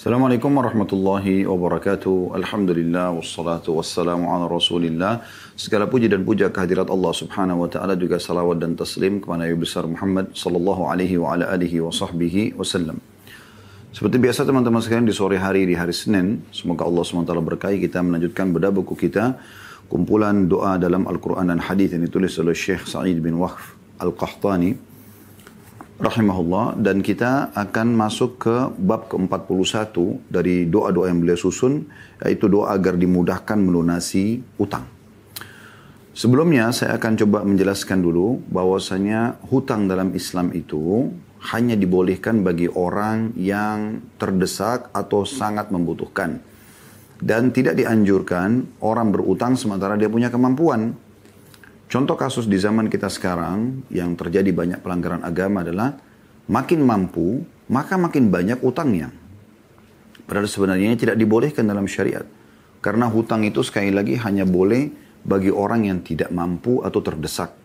Assalamualaikum warahmatullahi wabarakatuh. Alhamdulillah wassalatu wassalamu ala Rasulillah. Segala puji dan puja kehadirat Allah Subhanahu wa taala juga salawat dan taslim kepada Nabi besar Muhammad sallallahu alaihi wa ala alihi wa sahbihi wasallam. Seperti biasa teman-teman sekalian di sore hari di hari Senin, semoga Allah SWT berkahi kita melanjutkan bedah buku kita kumpulan doa dalam Al-Quran dan Hadis yang ditulis oleh Syekh Sa'id bin Wahf Al-Qahtani rahimahullah dan kita akan masuk ke bab ke-41 dari doa-doa yang beliau susun yaitu doa agar dimudahkan melunasi utang. Sebelumnya saya akan coba menjelaskan dulu bahwasanya hutang dalam Islam itu hanya dibolehkan bagi orang yang terdesak atau sangat membutuhkan dan tidak dianjurkan orang berutang sementara dia punya kemampuan Contoh kasus di zaman kita sekarang yang terjadi banyak pelanggaran agama adalah makin mampu, maka makin banyak utangnya. Padahal sebenarnya ini tidak dibolehkan dalam syariat. Karena hutang itu sekali lagi hanya boleh bagi orang yang tidak mampu atau terdesak.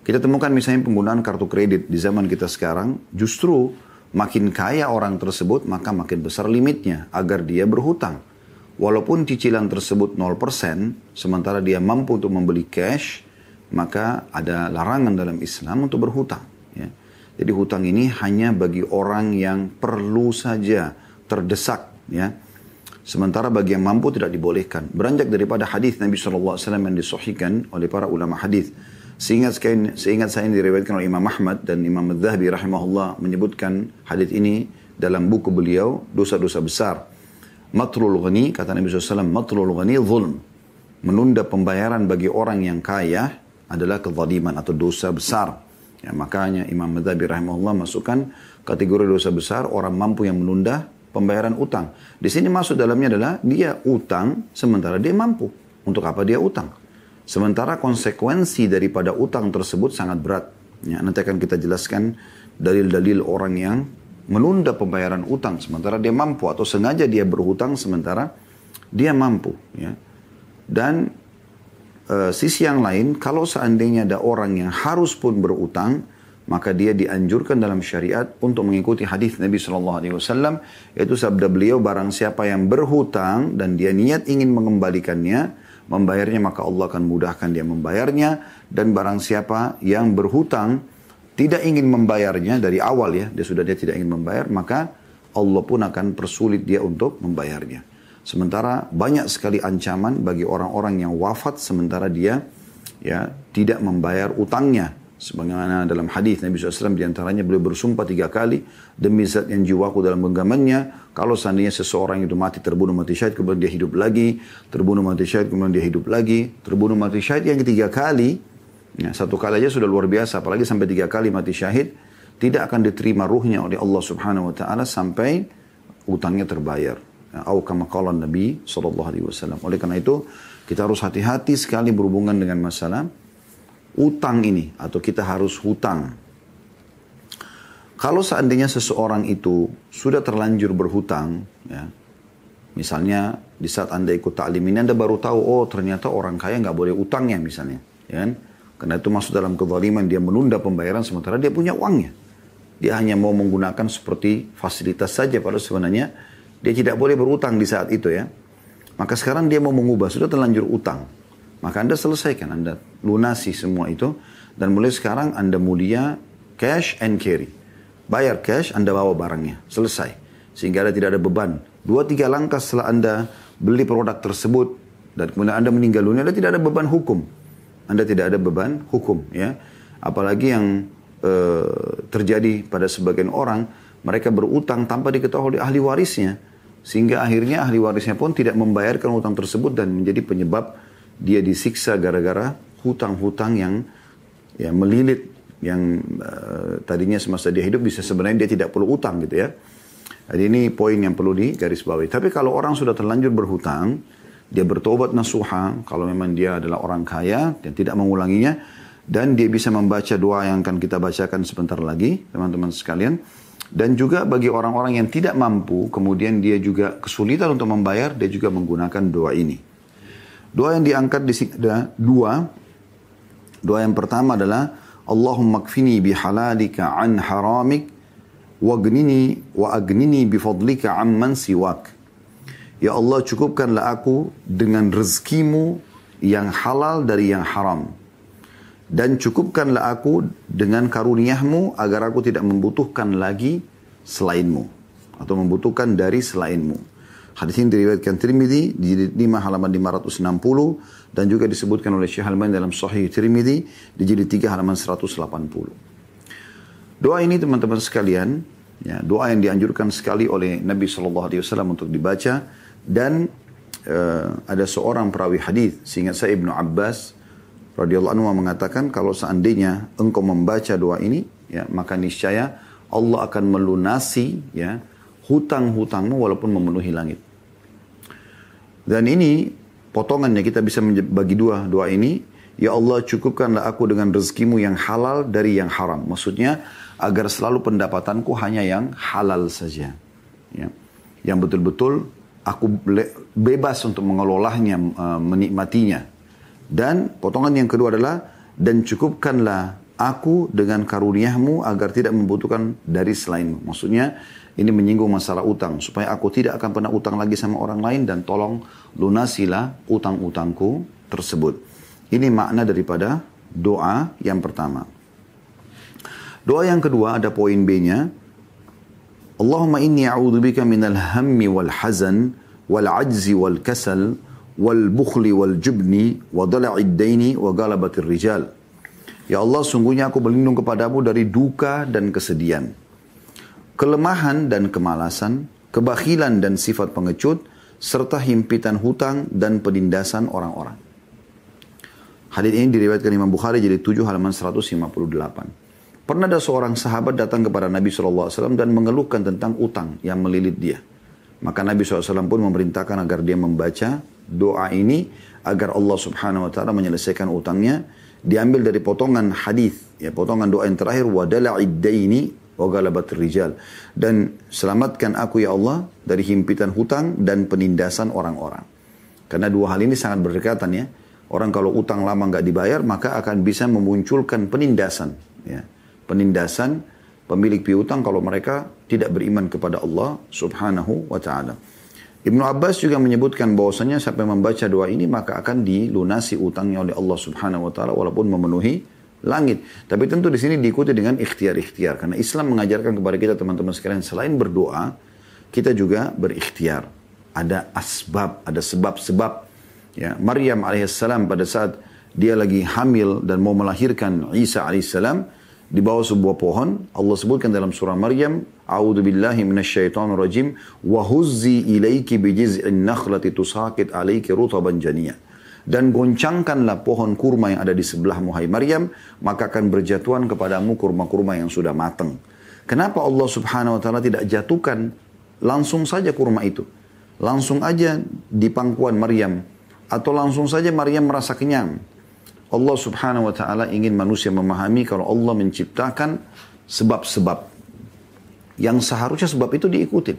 Kita temukan misalnya penggunaan kartu kredit di zaman kita sekarang, justru makin kaya orang tersebut, maka makin besar limitnya agar dia berhutang. Walaupun cicilan tersebut 0%, sementara dia mampu untuk membeli cash, maka ada larangan dalam Islam untuk berhutang. Ya. Jadi hutang ini hanya bagi orang yang perlu saja terdesak. Ya. Sementara bagi yang mampu tidak dibolehkan. Beranjak daripada hadis Nabi SAW yang disohikan oleh para ulama hadis. Seingat, seingat saya ini diriwayatkan oleh Imam Ahmad dan Imam Al-Zahabi rahimahullah menyebutkan hadis ini dalam buku beliau dosa-dosa besar. Matrul ghani, kata Nabi SAW, matrul ghani zulm. Menunda pembayaran bagi orang yang kaya adalah kezaliman atau dosa besar. Ya, makanya Imam Madhabi rahimahullah masukkan kategori dosa besar orang mampu yang menunda pembayaran utang. Di sini masuk dalamnya adalah dia utang sementara dia mampu. Untuk apa dia utang? Sementara konsekuensi daripada utang tersebut sangat berat. Ya, nanti akan kita jelaskan dalil-dalil orang yang menunda pembayaran utang sementara dia mampu atau sengaja dia berhutang sementara dia mampu. Ya. Dan uh, sisi yang lain, kalau seandainya ada orang yang harus pun berutang, maka dia dianjurkan dalam syariat untuk mengikuti hadis Nabi Shallallahu Alaihi Wasallam yaitu sabda beliau barang siapa yang berhutang dan dia niat ingin mengembalikannya membayarnya maka Allah akan mudahkan dia membayarnya dan barang siapa yang berhutang tidak ingin membayarnya dari awal ya dia sudah dia tidak ingin membayar maka Allah pun akan persulit dia untuk membayarnya. Sementara banyak sekali ancaman bagi orang-orang yang wafat sementara dia ya tidak membayar utangnya. Sebagaimana dalam hadis Nabi SAW di antaranya beliau bersumpah tiga kali demi zat yang jiwaku dalam genggamannya. Kalau seandainya seseorang itu mati terbunuh mati syahid kemudian dia hidup lagi, terbunuh mati syahid kemudian dia hidup lagi, terbunuh mati syahid yang ketiga kali, ya, satu kali aja sudah luar biasa, apalagi sampai tiga kali mati syahid, tidak akan diterima ruhnya oleh Allah Subhanahu Wa Taala sampai utangnya terbayar atau kama qala Nabi sallallahu alaihi wasallam. Oleh karena itu, kita harus hati-hati sekali berhubungan dengan masalah utang ini atau kita harus hutang. Kalau seandainya seseorang itu sudah terlanjur berhutang, ya, misalnya di saat anda ikut taklim ini anda baru tahu, oh ternyata orang kaya nggak boleh utangnya misalnya, ya kan? Karena itu masuk dalam kezaliman dia menunda pembayaran sementara dia punya uangnya. Dia hanya mau menggunakan seperti fasilitas saja, padahal sebenarnya dia tidak boleh berutang di saat itu ya. Maka sekarang dia mau mengubah, sudah terlanjur utang. Maka Anda selesaikan, Anda lunasi semua itu. Dan mulai sekarang Anda mulia cash and carry. Bayar cash, Anda bawa barangnya. Selesai. Sehingga Anda tidak ada beban. Dua tiga langkah setelah Anda beli produk tersebut. Dan kemudian Anda meninggal dunia, Anda tidak ada beban hukum. Anda tidak ada beban hukum. ya. Apalagi yang uh, terjadi pada sebagian orang, mereka berutang tanpa diketahui ahli warisnya. Sehingga akhirnya ahli warisnya pun tidak membayarkan hutang tersebut dan menjadi penyebab dia disiksa gara-gara hutang-hutang yang ya melilit yang uh, tadinya semasa dia hidup bisa sebenarnya dia tidak perlu utang gitu ya. Jadi ini poin yang perlu digarisbawahi. Tapi kalau orang sudah terlanjur berhutang, dia bertobat nasuha, kalau memang dia adalah orang kaya dan tidak mengulanginya, dan dia bisa membaca doa yang akan kita bacakan sebentar lagi, teman-teman sekalian. Dan juga bagi orang-orang yang tidak mampu, kemudian dia juga kesulitan untuk membayar, dia juga menggunakan doa ini. Doa yang diangkat di sini ada dua. Doa yang pertama adalah Allahumma kfini bihalalika an haramik wagnini wa agnini bifadlika amman siwak. Ya Allah cukupkanlah aku dengan rezekimu yang halal dari yang haram. Dan cukupkanlah aku dengan karuniamu agar aku tidak membutuhkan lagi selainmu. Atau membutuhkan dari selainmu. Hadis ini diriwayatkan Tirmidzi di 5 halaman 560 dan juga disebutkan oleh Syekh Al-Albani dalam Sahih Tirmidzi di jilid 3 halaman 180. Doa ini teman-teman sekalian, ya, doa yang dianjurkan sekali oleh Nabi Shallallahu Alaihi Wasallam untuk dibaca dan uh, ada seorang perawi hadis sehingga saya Ibnu Abbas radhiyallahu anhu mengatakan kalau seandainya engkau membaca doa ini ya maka niscaya Allah akan melunasi ya hutang-hutangmu walaupun memenuhi langit. Dan ini potongannya kita bisa bagi dua doa ini. Ya Allah cukupkanlah aku dengan rezekimu yang halal dari yang haram. Maksudnya agar selalu pendapatanku hanya yang halal saja. Ya. Yang betul-betul aku bebas untuk mengelolanya, uh, menikmatinya. Dan potongan yang kedua adalah dan cukupkanlah aku dengan karuniamu agar tidak membutuhkan dari selainmu. Maksudnya ini menyinggung masalah utang supaya aku tidak akan pernah utang lagi sama orang lain dan tolong lunasilah utang-utangku tersebut. Ini makna daripada doa yang pertama. Doa yang kedua ada poin B-nya. Allahumma inni a'udzubika minal hammi wal hazan wal ajzi wal kasal wal bukhli wal jubni wa dala'id daini wa galabatir rijal. Ya Allah, sungguhnya aku berlindung kepadamu dari duka dan kesedihan kelemahan dan kemalasan, kebakhilan dan sifat pengecut, serta himpitan hutang dan penindasan orang-orang. Hadis ini diriwayatkan Imam Bukhari jadi 7 halaman 158. Pernah ada seorang sahabat datang kepada Nabi SAW dan mengeluhkan tentang utang yang melilit dia. Maka Nabi SAW pun memerintahkan agar dia membaca doa ini agar Allah Subhanahu Wa Taala menyelesaikan utangnya. Diambil dari potongan hadis, ya potongan doa yang terakhir wadala iddaini wa galabat rijal dan selamatkan aku ya Allah dari himpitan hutang dan penindasan orang-orang. Karena dua hal ini sangat berdekatan ya. Orang kalau utang lama nggak dibayar maka akan bisa memunculkan penindasan ya. Penindasan pemilik piutang kalau mereka tidak beriman kepada Allah Subhanahu wa taala. Ibnu Abbas juga menyebutkan bahwasanya siapa yang membaca doa ini maka akan dilunasi utangnya oleh Allah Subhanahu wa taala walaupun memenuhi langit. Tapi tentu di sini diikuti dengan ikhtiar-ikhtiar. Karena Islam mengajarkan kepada kita teman-teman sekalian selain berdoa, kita juga berikhtiar. Ada asbab, ada sebab-sebab. Ya, Maryam alaihissalam pada saat dia lagi hamil dan mau melahirkan Isa alaihissalam di bawah sebuah pohon, Allah sebutkan dalam surah Maryam, A'udzu billahi minasyaitonir rajim wa huzzi ilaiki bijiz'in nakhlati tusaqit alayki rutaban dan goncangkanlah pohon kurma yang ada di sebelah Muhai Maryam, maka akan berjatuhan kepadamu kurma-kurma yang sudah matang. Kenapa Allah subhanahu wa ta'ala tidak jatuhkan langsung saja kurma itu? Langsung aja di pangkuan Maryam. Atau langsung saja Maryam merasa kenyang. Allah subhanahu wa ta'ala ingin manusia memahami kalau Allah menciptakan sebab-sebab. Yang seharusnya sebab itu diikuti.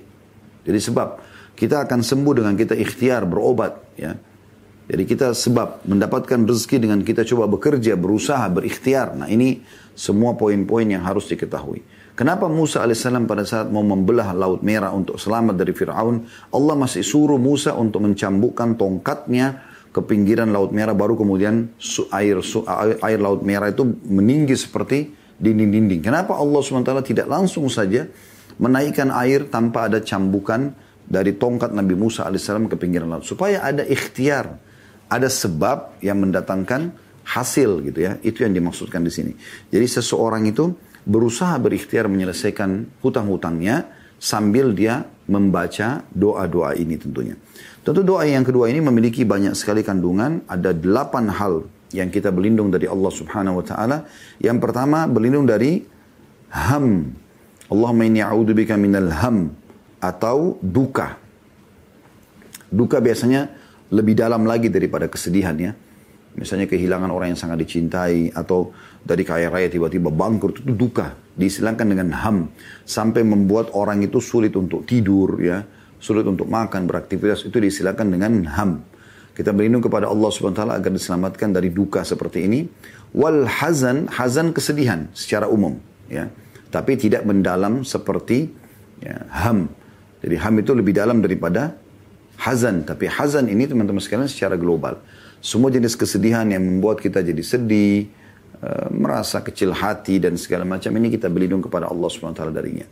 Jadi sebab kita akan sembuh dengan kita ikhtiar berobat ya jadi kita sebab mendapatkan rezeki dengan kita coba bekerja, berusaha, berikhtiar. Nah ini semua poin-poin yang harus diketahui. Kenapa Musa alaihissalam pada saat mau membelah Laut Merah untuk selamat dari Fir'aun, Allah masih suruh Musa untuk mencambukkan tongkatnya ke pinggiran Laut Merah, baru kemudian air, air Laut Merah itu meninggi seperti dinding-dinding. Kenapa Allah SWT tidak langsung saja menaikkan air tanpa ada cambukan dari tongkat Nabi Musa alaihissalam ke pinggiran laut. Supaya ada ikhtiar ada sebab yang mendatangkan hasil gitu ya. Itu yang dimaksudkan di sini. Jadi seseorang itu berusaha berikhtiar menyelesaikan hutang-hutangnya sambil dia membaca doa-doa ini tentunya. Tentu doa yang kedua ini memiliki banyak sekali kandungan. Ada delapan hal yang kita berlindung dari Allah subhanahu wa ta'ala. Yang pertama berlindung dari ham. Allahumma inni a'udzubika minal ham. Atau duka. Duka biasanya lebih dalam lagi daripada kesedihan ya. Misalnya kehilangan orang yang sangat dicintai atau dari kaya raya tiba-tiba bangkrut itu duka. Disilangkan dengan ham sampai membuat orang itu sulit untuk tidur ya, sulit untuk makan, beraktivitas itu disilakan dengan ham. Kita berlindung kepada Allah Subhanahu wa taala agar diselamatkan dari duka seperti ini. Wal hazan, hazan kesedihan secara umum ya. Tapi tidak mendalam seperti ya, ham. Jadi ham itu lebih dalam daripada hazan. Tapi hazan ini teman-teman sekalian secara global. Semua jenis kesedihan yang membuat kita jadi sedih, merasa kecil hati dan segala macam ini kita berlindung kepada Allah SWT darinya.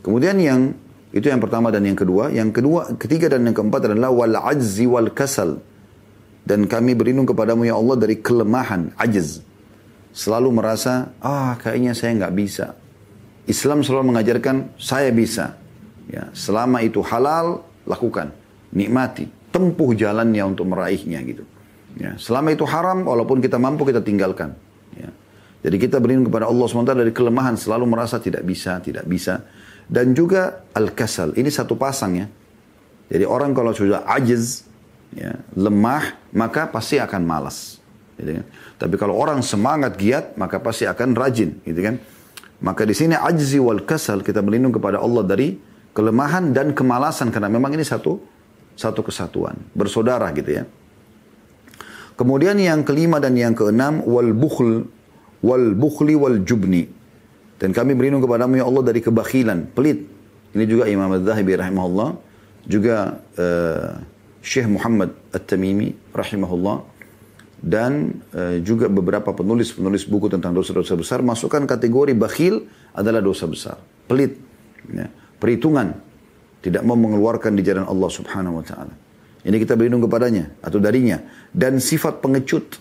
Kemudian yang itu yang pertama dan yang kedua. Yang kedua, ketiga dan yang keempat adalah wal ajzi wal kasal. Dan kami berlindung kepadamu ya Allah dari kelemahan, ajiz. Selalu merasa, ah kayaknya saya nggak bisa. Islam selalu mengajarkan, saya bisa. Ya, selama itu halal, lakukan. Nikmati. Tempuh jalannya untuk meraihnya gitu. Ya, selama itu haram, walaupun kita mampu, kita tinggalkan. Jadi kita berlindung kepada Allah SWT dari kelemahan, selalu merasa tidak bisa, tidak bisa. Dan juga al-kasal, ini satu pasang ya. Jadi orang kalau sudah ajiz, ya, lemah, maka pasti akan malas. Gitu kan? Tapi kalau orang semangat giat, maka pasti akan rajin. Gitu kan? Maka di sini ajzi wal kasal kita berlindung kepada Allah dari kelemahan dan kemalasan karena memang ini satu satu kesatuan, bersaudara gitu ya. Kemudian yang kelima dan yang keenam wal bukhl wal bukhli wal jubni. Dan kami berlindung kepadamu ya Allah dari kebakhilan, pelit. Ini juga Imam Az-Zahabi rahimahullah, juga uh, Syekh Muhammad At-Tamimi rahimahullah dan uh, juga beberapa penulis-penulis buku tentang dosa-dosa besar masukkan kategori bakhil adalah dosa besar. Pelit, ya. perhitungan, tidak mau mengeluarkan di jalan Allah Subhanahu wa taala. Ini kita berlindung kepadanya atau darinya dan sifat pengecut.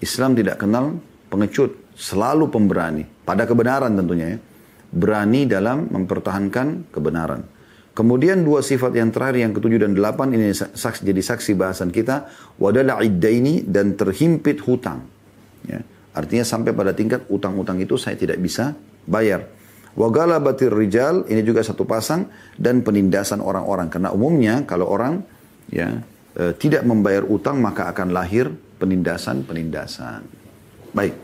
Islam tidak kenal pengecut, selalu pemberani pada kebenaran tentunya ya. Berani dalam mempertahankan kebenaran. Kemudian dua sifat yang terakhir yang ketujuh dan delapan ini saksi, jadi saksi bahasan kita. Wadala ini dan terhimpit hutang. Ya. Artinya sampai pada tingkat utang-utang itu saya tidak bisa bayar. Wagala batir rijal ini juga satu pasang dan penindasan orang-orang. Karena umumnya kalau orang ya e, tidak membayar utang maka akan lahir penindasan-penindasan. Baik.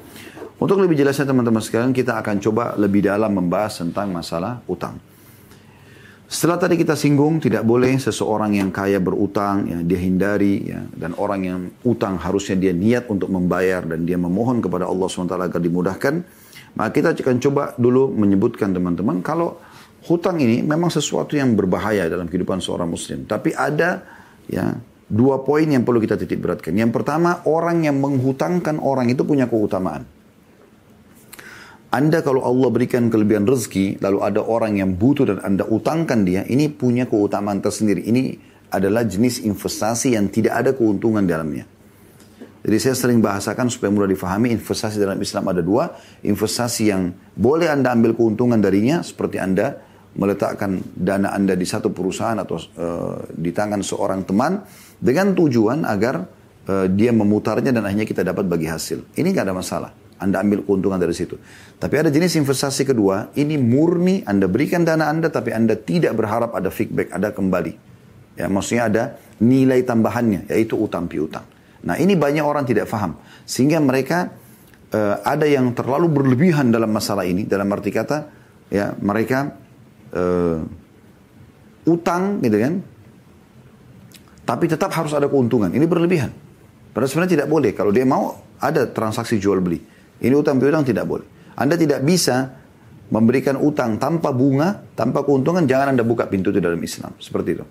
Untuk lebih jelasnya teman-teman sekalian kita akan coba lebih dalam membahas tentang masalah utang. Setelah tadi kita singgung tidak boleh seseorang yang kaya berutang ya dia hindari ya dan orang yang utang harusnya dia niat untuk membayar dan dia memohon kepada Allah SWT agar dimudahkan. Maka kita akan coba dulu menyebutkan teman-teman kalau hutang ini memang sesuatu yang berbahaya dalam kehidupan seorang muslim. Tapi ada ya dua poin yang perlu kita titik beratkan. Yang pertama orang yang menghutangkan orang itu punya keutamaan. Anda kalau Allah berikan kelebihan rezeki, lalu ada orang yang butuh dan Anda utangkan dia, ini punya keutamaan tersendiri. Ini adalah jenis investasi yang tidak ada keuntungan dalamnya. Jadi saya sering bahasakan supaya mudah difahami, investasi dalam Islam ada dua. Investasi yang boleh Anda ambil keuntungan darinya, seperti Anda meletakkan dana Anda di satu perusahaan atau uh, di tangan seorang teman, dengan tujuan agar uh, dia memutarnya dan akhirnya kita dapat bagi hasil. Ini nggak ada masalah. Anda ambil keuntungan dari situ. Tapi ada jenis investasi kedua, ini murni Anda berikan dana Anda tapi Anda tidak berharap ada feedback, ada kembali. Ya, maksudnya ada nilai tambahannya, yaitu utang piutang. Nah ini banyak orang tidak paham. Sehingga mereka uh, ada yang terlalu berlebihan dalam masalah ini. Dalam arti kata, ya mereka uh, utang gitu kan. Tapi tetap harus ada keuntungan. Ini berlebihan. Padahal sebenarnya tidak boleh. Kalau dia mau, ada transaksi jual beli. Ini utang piutang tidak boleh. Anda tidak bisa memberikan utang tanpa bunga, tanpa keuntungan, jangan Anda buka pintu itu dalam Islam. Seperti itu.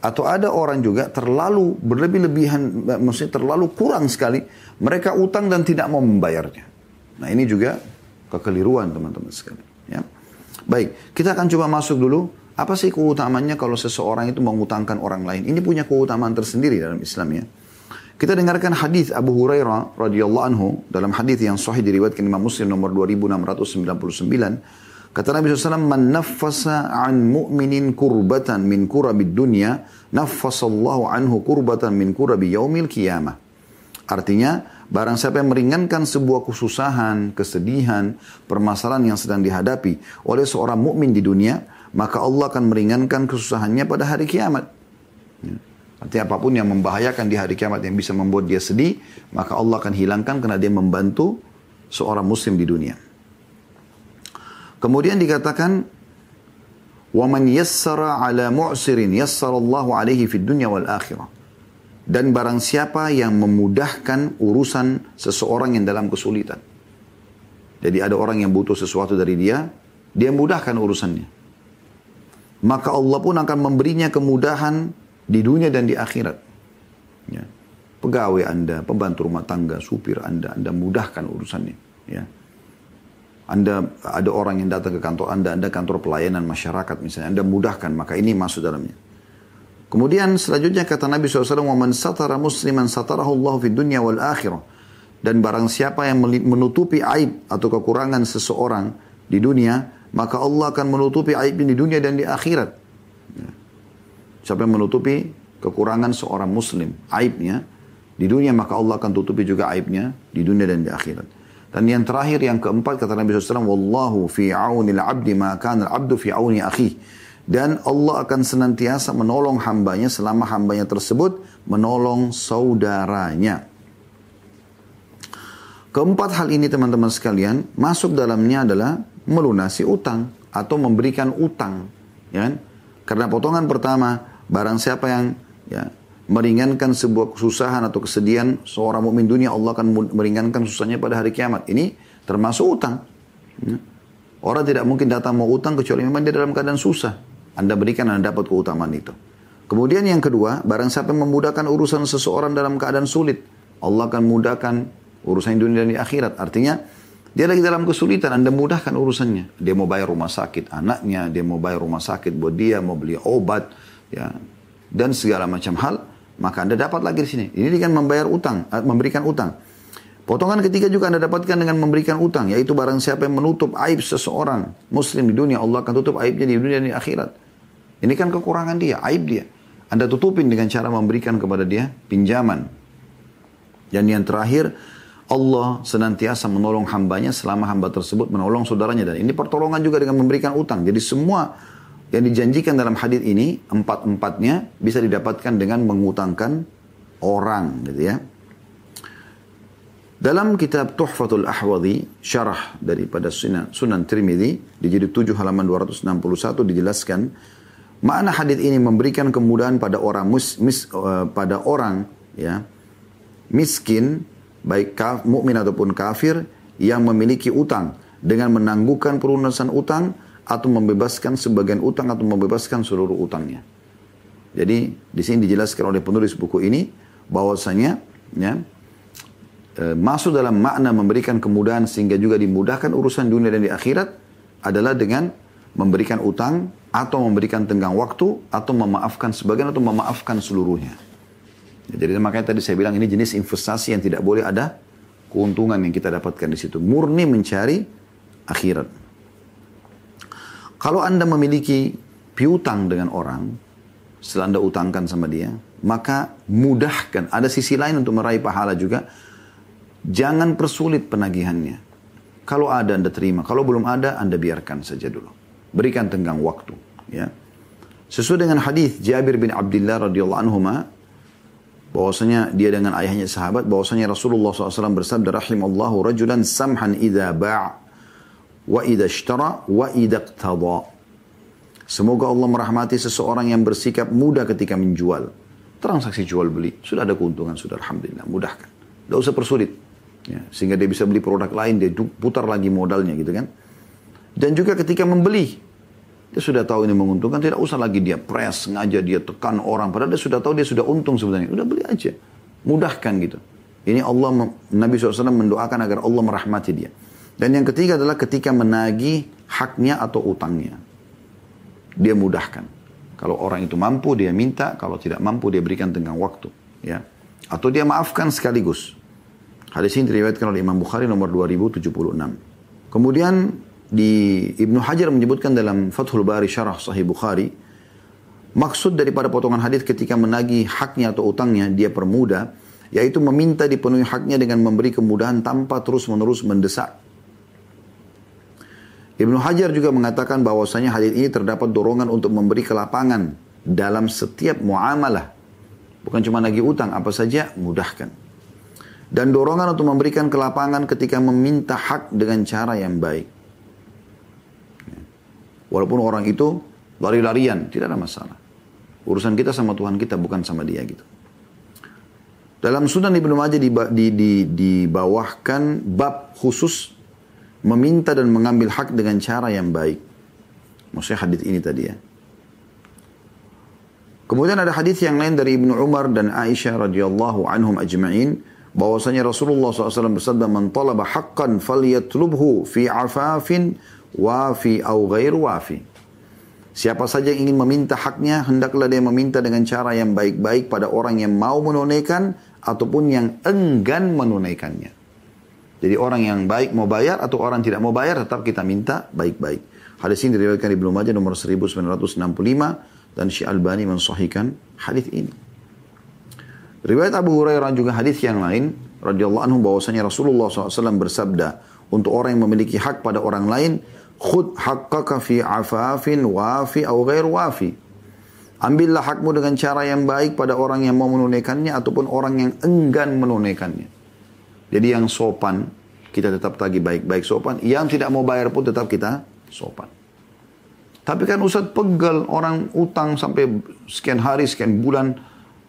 Atau ada orang juga terlalu berlebih-lebihan, maksudnya terlalu kurang sekali. Mereka utang dan tidak mau membayarnya. Nah ini juga kekeliruan teman-teman sekali. Ya. Baik, kita akan coba masuk dulu. Apa sih keutamaannya kalau seseorang itu mengutangkan orang lain? Ini punya keutamaan tersendiri dalam Islam ya. Kita dengarkan hadis Abu Hurairah radhiyallahu anhu dalam hadis yang sahih diriwayatkan Imam Muslim nomor 2699 kata Nabi SAW man naffasa an mu'minin kurbatan min kurabid dunya naffasallahu anhu kurbatan min kurabi yaumil qiyamah artinya barang siapa yang meringankan sebuah kesusahan kesedihan permasalahan yang sedang dihadapi oleh seorang mukmin di dunia maka Allah akan meringankan kesusahannya pada hari kiamat ya. Artinya apapun yang membahayakan di hari kiamat yang bisa membuat dia sedih, maka Allah akan hilangkan karena dia membantu seorang muslim di dunia. Kemudian dikatakan, وَمَنْ يَسَّرَ عَلَى مُعْسِرٍ يَسَّرَ اللَّهُ عَلَيْهِ فِي الدُّنْيَا وَالْآخِرَةِ Dan barang siapa yang memudahkan urusan seseorang yang dalam kesulitan. Jadi ada orang yang butuh sesuatu dari dia, dia mudahkan urusannya. Maka Allah pun akan memberinya kemudahan di dunia dan di akhirat. Ya. Pegawai Anda, pembantu rumah tangga, supir Anda, Anda mudahkan urusannya. Ya. Anda ada orang yang datang ke kantor Anda, Anda kantor pelayanan masyarakat misalnya, Anda mudahkan, maka ini masuk dalamnya. Kemudian selanjutnya kata Nabi SAW, وَمَنْ سَتَرَ مُسْلِمًا سَتَرَهُ اللَّهُ فِي الدُّنْيَا وَالْآخِرَةِ Dan barang siapa yang menutupi aib atau kekurangan seseorang di dunia, maka Allah akan menutupi aibnya di dunia dan di akhirat. Ya. Siapa yang menutupi kekurangan seorang muslim, aibnya di dunia, maka Allah akan tutupi juga aibnya di dunia dan di akhirat. Dan yang terakhir, yang keempat, kata Nabi SAW, Wallahu fi aunil abdi ma al-abdu fi auni akhi. Dan Allah akan senantiasa menolong hambanya selama hambanya tersebut menolong saudaranya. Keempat hal ini teman-teman sekalian, masuk dalamnya adalah melunasi utang atau memberikan utang. Ya kan? Karena potongan pertama, barang siapa yang ya, meringankan sebuah kesusahan atau kesedihan seorang mukmin dunia, Allah akan meringankan susahnya pada hari kiamat. Ini termasuk utang. Ya. Orang tidak mungkin datang mau utang kecuali memang dia dalam keadaan susah. Anda berikan Anda dapat keutamaan itu. Kemudian yang kedua, barang siapa memudahkan urusan seseorang dalam keadaan sulit, Allah akan mudahkan urusan dunia dan di akhirat. Artinya, dia lagi dalam kesulitan, Anda mudahkan urusannya. Dia mau bayar rumah sakit anaknya, dia mau bayar rumah sakit buat dia, mau beli obat, ya, dan segala macam hal, maka Anda dapat lagi di sini. Ini dengan membayar utang, eh, memberikan utang. Potongan ketiga juga Anda dapatkan dengan memberikan utang, yaitu barang siapa yang menutup aib seseorang muslim di dunia, Allah akan tutup aibnya di dunia dan di akhirat. Ini kan kekurangan dia, aib dia. Anda tutupin dengan cara memberikan kepada dia pinjaman. Dan yang terakhir, Allah senantiasa menolong hambanya selama hamba tersebut menolong saudaranya. Dan ini pertolongan juga dengan memberikan utang. Jadi semua yang dijanjikan dalam hadis ini, empat-empatnya bisa didapatkan dengan mengutangkan orang. Gitu ya. Dalam kitab Tuhfatul Ahwadhi, syarah daripada Sunan, Sunan Trimidi, di jilid 7 halaman 261 dijelaskan, makna hadis ini memberikan kemudahan pada orang mus, mis, uh, pada orang ya miskin baik mukmin ataupun kafir yang memiliki utang dengan menangguhkan pelunasan utang atau membebaskan sebagian utang atau membebaskan seluruh utangnya. Jadi di sini dijelaskan oleh penulis buku ini bahwasanya ya e, masuk dalam makna memberikan kemudahan sehingga juga dimudahkan urusan dunia dan di akhirat adalah dengan memberikan utang atau memberikan tenggang waktu atau memaafkan sebagian atau memaafkan seluruhnya. Jadi makanya tadi saya bilang ini jenis investasi yang tidak boleh ada keuntungan yang kita dapatkan di situ. Murni mencari akhirat. Kalau Anda memiliki piutang dengan orang, setelah Anda utangkan sama dia, maka mudahkan. Ada sisi lain untuk meraih pahala juga. Jangan persulit penagihannya. Kalau ada Anda terima, kalau belum ada Anda biarkan saja dulu. Berikan tenggang waktu. Ya. Sesuai dengan hadis Jabir bin Abdullah radhiyallahu anhu bahwasanya dia dengan ayahnya sahabat bahwasanya Rasulullah SAW bersabda rahimallahu rajulan samhan idza ba' wa idza ishtara wa idza iqtada Semoga Allah merahmati seseorang yang bersikap mudah ketika menjual. Transaksi jual beli, sudah ada keuntungan, sudah Alhamdulillah, mudahkan. Tidak usah persulit. Ya, sehingga dia bisa beli produk lain, dia putar lagi modalnya gitu kan. Dan juga ketika membeli, dia sudah tahu ini menguntungkan, tidak usah lagi dia press, sengaja dia tekan orang. Padahal dia sudah tahu dia sudah untung sebenarnya. Udah beli aja. Mudahkan gitu. Ini Allah, Nabi SAW mendoakan agar Allah merahmati dia. Dan yang ketiga adalah ketika menagih haknya atau utangnya. Dia mudahkan. Kalau orang itu mampu, dia minta. Kalau tidak mampu, dia berikan tenggang waktu. Ya. Atau dia maafkan sekaligus. Hadis ini diriwayatkan oleh Imam Bukhari nomor 2076. Kemudian di Ibnu Hajar menyebutkan dalam Fathul Bari Syarah Sahih Bukhari, maksud daripada potongan hadis ketika menagih haknya atau utangnya, dia permudah, yaitu meminta dipenuhi haknya dengan memberi kemudahan tanpa terus-menerus mendesak. Ibnu Hajar juga mengatakan bahwasanya hadis ini terdapat dorongan untuk memberi kelapangan dalam setiap muamalah. Bukan cuma lagi utang, apa saja mudahkan. Dan dorongan untuk memberikan kelapangan ketika meminta hak dengan cara yang baik. Walaupun orang itu lari-larian, tidak ada masalah. Urusan kita sama Tuhan kita, bukan sama dia gitu. Dalam Sunan Ibnu Majah dibawahkan bab khusus meminta dan mengambil hak dengan cara yang baik. Maksudnya hadis ini tadi ya. Kemudian ada hadis yang lain dari Ibnu Umar dan Aisyah radhiyallahu anhum ajma'in bahwasanya Rasulullah SAW bersabda man talaba haqqan falyatlubhu fi afafin wa fi au ghair wafi. Siapa saja yang ingin meminta haknya hendaklah dia meminta dengan cara yang baik-baik pada orang yang mau menunaikan ataupun yang enggan menunaikannya. Jadi orang yang baik mau bayar atau orang tidak mau bayar tetap kita minta baik-baik. Hadis ini diriwayatkan Ibnu Majah nomor 1965 dan Syekh Albani mensahihkan hadis ini. Riwayat Abu Hurairah juga hadis yang lain radhiyallahu anhu bahwasanya Rasulullah SAW bersabda untuk orang yang memiliki hak pada orang lain khud haqqaka fi afafin wafi atau ghair wafi ambillah hakmu dengan cara yang baik pada orang yang mau menunaikannya ataupun orang yang enggan menunaikannya jadi yang sopan kita tetap tagih baik-baik sopan yang tidak mau bayar pun tetap kita sopan tapi kan Ustaz pegal orang utang sampai sekian hari, sekian bulan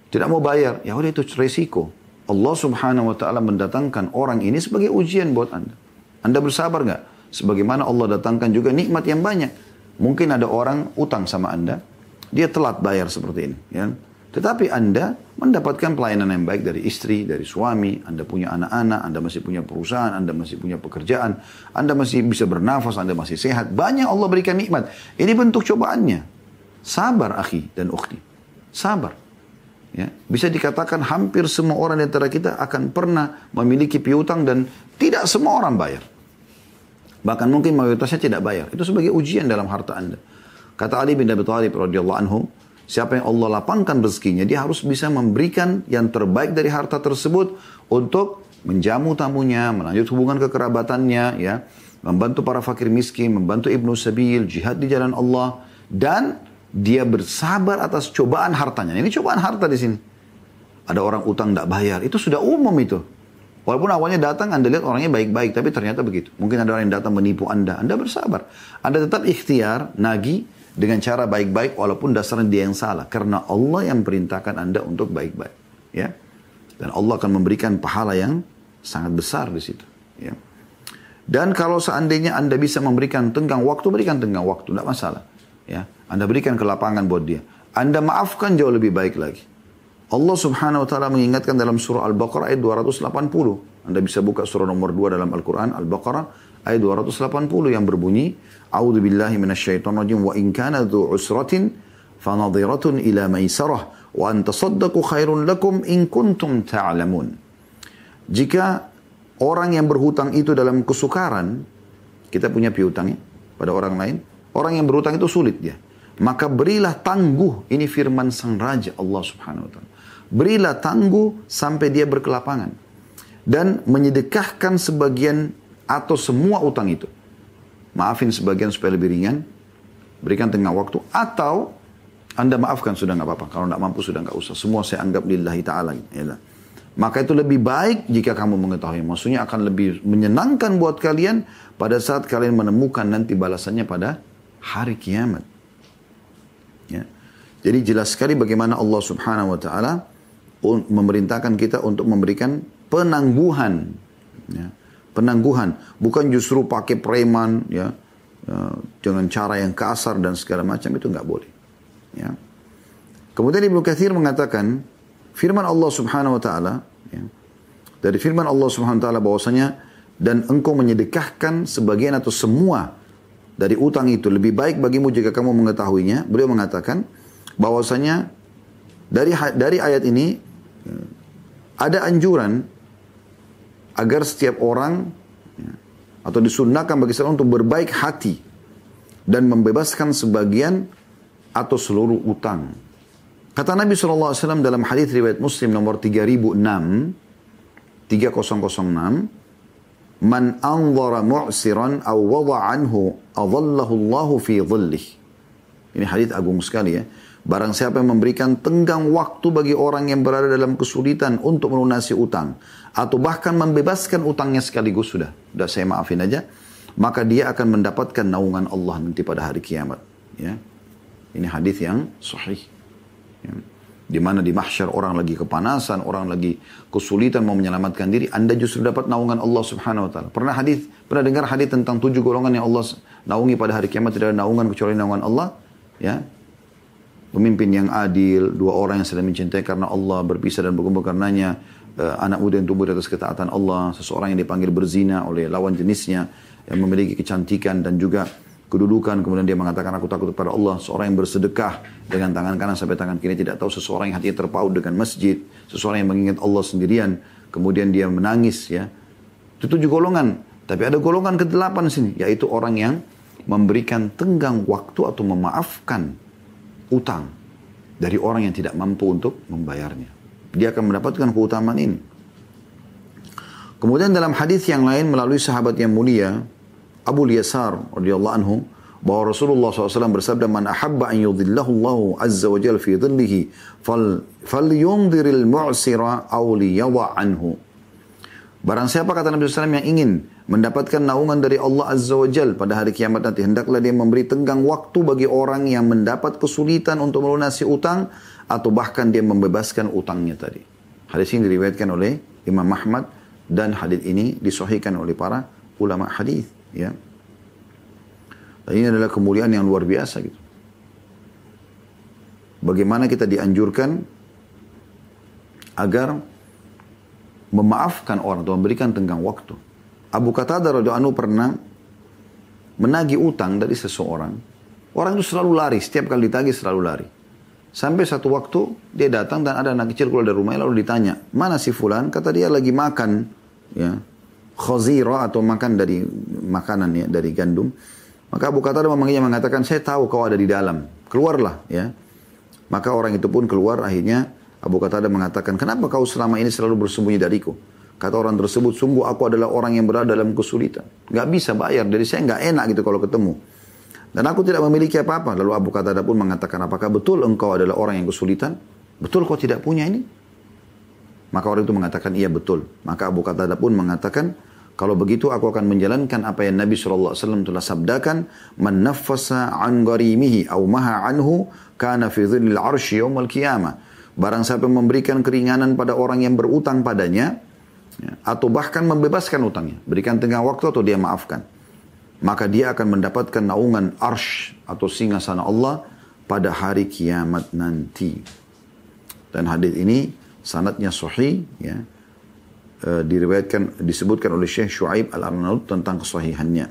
tidak mau bayar. Ya udah itu resiko. Allah subhanahu wa ta'ala mendatangkan orang ini sebagai ujian buat Anda. Anda bersabar nggak? Sebagaimana Allah datangkan juga nikmat yang banyak. Mungkin ada orang utang sama Anda, dia telat bayar seperti ini. Ya. Tetapi Anda mendapatkan pelayanan yang baik dari istri, dari suami, Anda punya anak-anak, Anda masih punya perusahaan, Anda masih punya pekerjaan, Anda masih bisa bernafas, Anda masih sehat. Banyak Allah berikan nikmat. Ini bentuk cobaannya. Sabar akhi dan ukhti. Sabar. Ya, bisa dikatakan hampir semua orang di antara kita akan pernah memiliki piutang dan tidak semua orang bayar. Bahkan mungkin mayoritasnya tidak bayar. Itu sebagai ujian dalam harta Anda. Kata Ali bin Abi Thalib radhiyallahu anhu, Siapa yang Allah lapangkan rezekinya, dia harus bisa memberikan yang terbaik dari harta tersebut untuk menjamu tamunya, melanjut hubungan kekerabatannya, ya, membantu para fakir miskin, membantu ibnu sabil, jihad di jalan Allah, dan dia bersabar atas cobaan hartanya. Ini cobaan harta di sini. Ada orang utang tidak bayar, itu sudah umum itu. Walaupun awalnya datang Anda lihat orangnya baik-baik, tapi ternyata begitu. Mungkin ada orang yang datang menipu Anda, Anda bersabar. Anda tetap ikhtiar, nagi, dengan cara baik-baik walaupun dasarnya dia yang salah. Karena Allah yang perintahkan Anda untuk baik-baik ya. Dan Allah akan memberikan pahala yang sangat besar di situ ya. Dan kalau seandainya Anda bisa memberikan tenggang waktu berikan tenggang waktu tidak masalah ya. Anda berikan ke lapangan buat dia. Anda maafkan jauh lebih baik lagi Allah subhanahu wa ta'ala mengingatkan dalam surah Al-Baqarah ayat 280 Anda bisa buka surah nomor 2 dalam Al-Quran Al-Baqarah ayat 280 yang berbunyi A'udzu billahi minasyaitonir rajim wa in kana dzu usratin fanadhiratun ila maisarah wa an tasaddaqu khairun lakum in kuntum ta'lamun. Jika orang yang berhutang itu dalam kesukaran, kita punya piutang ya pada orang lain, orang yang berhutang itu sulit dia. Maka berilah tangguh, ini firman sang raja Allah subhanahu wa ta'ala. Berilah tangguh sampai dia berkelapangan. Dan menyedekahkan sebagian atau semua utang itu maafin sebagian supaya lebih ringan, berikan tengah waktu, atau anda maafkan sudah nggak apa-apa. Kalau nggak mampu sudah nggak usah. Semua saya anggap lillahi ta'ala. Ya Maka itu lebih baik jika kamu mengetahui. Maksudnya akan lebih menyenangkan buat kalian pada saat kalian menemukan nanti balasannya pada hari kiamat. Ya. Jadi jelas sekali bagaimana Allah subhanahu wa ta'ala memerintahkan kita untuk memberikan penangguhan. Ya penangguhan, bukan justru pakai preman ya, uh, dengan cara yang kasar dan segala macam itu nggak boleh. Ya. Kemudian Ibnu Katsir mengatakan firman Allah Subhanahu wa taala ya, dari firman Allah Subhanahu wa taala bahwasanya dan engkau menyedekahkan sebagian atau semua dari utang itu lebih baik bagimu jika kamu mengetahuinya. Beliau mengatakan bahwasanya dari dari ayat ini ya, ada anjuran agar setiap orang ya, atau disunnahkan bagi seorang untuk berbaik hati dan membebaskan sebagian atau seluruh utang. Kata Nabi SAW dalam hadis riwayat Muslim nomor 3006, 3006, Man anzara mu'siran aw wada anhu adallahu Allahu fi dhillih. Ini hadis agung sekali ya. Barang siapa yang memberikan tenggang waktu bagi orang yang berada dalam kesulitan untuk melunasi utang. Atau bahkan membebaskan utangnya sekaligus sudah. Sudah saya maafin aja. Maka dia akan mendapatkan naungan Allah nanti pada hari kiamat. Ya. Ini hadis yang sahih. Ya. Di mana di mahsyar orang lagi kepanasan, orang lagi kesulitan mau menyelamatkan diri, Anda justru dapat naungan Allah Subhanahu wa taala. Pernah hadis, pernah dengar hadis tentang tujuh golongan yang Allah naungi pada hari kiamat tidak ada naungan kecuali naungan Allah? Ya. Pemimpin yang adil, dua orang yang sedang mencintai karena Allah, berpisah dan berkumpul karenanya, uh, anak muda yang tumbuh di atas ketaatan Allah, seseorang yang dipanggil berzina oleh lawan jenisnya, yang memiliki kecantikan dan juga kedudukan, kemudian dia mengatakan aku takut kepada Allah, seorang yang bersedekah dengan tangan kanan sampai tangan kiri tidak tahu seseorang yang hatinya terpaut dengan masjid, seseorang yang mengingat Allah sendirian, kemudian dia menangis ya. Itu tujuh golongan. Tapi ada golongan ke delapan sini, yaitu orang yang memberikan tenggang waktu atau memaafkan utang dari orang yang tidak mampu untuk membayarnya. Dia akan mendapatkan keutamaan ini. Kemudian dalam hadis yang lain melalui sahabat yang mulia, Abu Yasar radhiyallahu anhu bahwa Rasulullah SAW bersabda man ahabba an yudhillahu Allah azza wa jalla fi dhillihi fal falyundiril mu'sira aw liyadha anhu Barang siapa kata Nabi SAW yang ingin mendapatkan naungan dari Allah Azza wa Jal pada hari kiamat nanti. Hendaklah dia memberi tenggang waktu bagi orang yang mendapat kesulitan untuk melunasi utang atau bahkan dia membebaskan utangnya tadi. Hadis ini diriwayatkan oleh Imam Ahmad dan hadis ini disohikan oleh para ulama hadis. Ya. Dan ini adalah kemuliaan yang luar biasa gitu. Bagaimana kita dianjurkan agar memaafkan orang atau memberikan tenggang waktu. Abu Qatadah radhiyallahu anhu pernah menagih utang dari seseorang. Orang itu selalu lari, setiap kali ditagih selalu lari. Sampai satu waktu dia datang dan ada anak kecil keluar dari rumahnya lalu ditanya, mana si fulan? Kata dia lagi makan, ya khazira atau makan dari makanan ya dari gandum. Maka Abu Qatada memanggilnya mengatakan, saya tahu kau ada di dalam, keluarlah ya. Maka orang itu pun keluar akhirnya Abu Qatada mengatakan, kenapa kau selama ini selalu bersembunyi dariku? Kata orang tersebut, sungguh aku adalah orang yang berada dalam kesulitan. Gak bisa bayar, dari saya gak enak gitu kalau ketemu. Dan aku tidak memiliki apa-apa. Lalu Abu Qatada pun mengatakan, apakah betul engkau adalah orang yang kesulitan? Betul kau tidak punya ini? Maka orang itu mengatakan, iya betul. Maka Abu Qatada pun mengatakan, kalau begitu aku akan menjalankan apa yang Nabi SAW telah sabdakan. Man nafasa an gharimihi au maha anhu kana fi dhillil arshi yawmal qiyamah. Barang siapa memberikan keringanan pada orang yang berutang padanya. Ya, atau bahkan membebaskan utangnya. Berikan tengah waktu atau dia maafkan. Maka dia akan mendapatkan naungan arsh atau singa sana Allah pada hari kiamat nanti. Dan hadis ini sanatnya sahih ya uh, diriwayatkan disebutkan oleh Syekh Shu'aib Al-Arnaud tentang kesahihannya.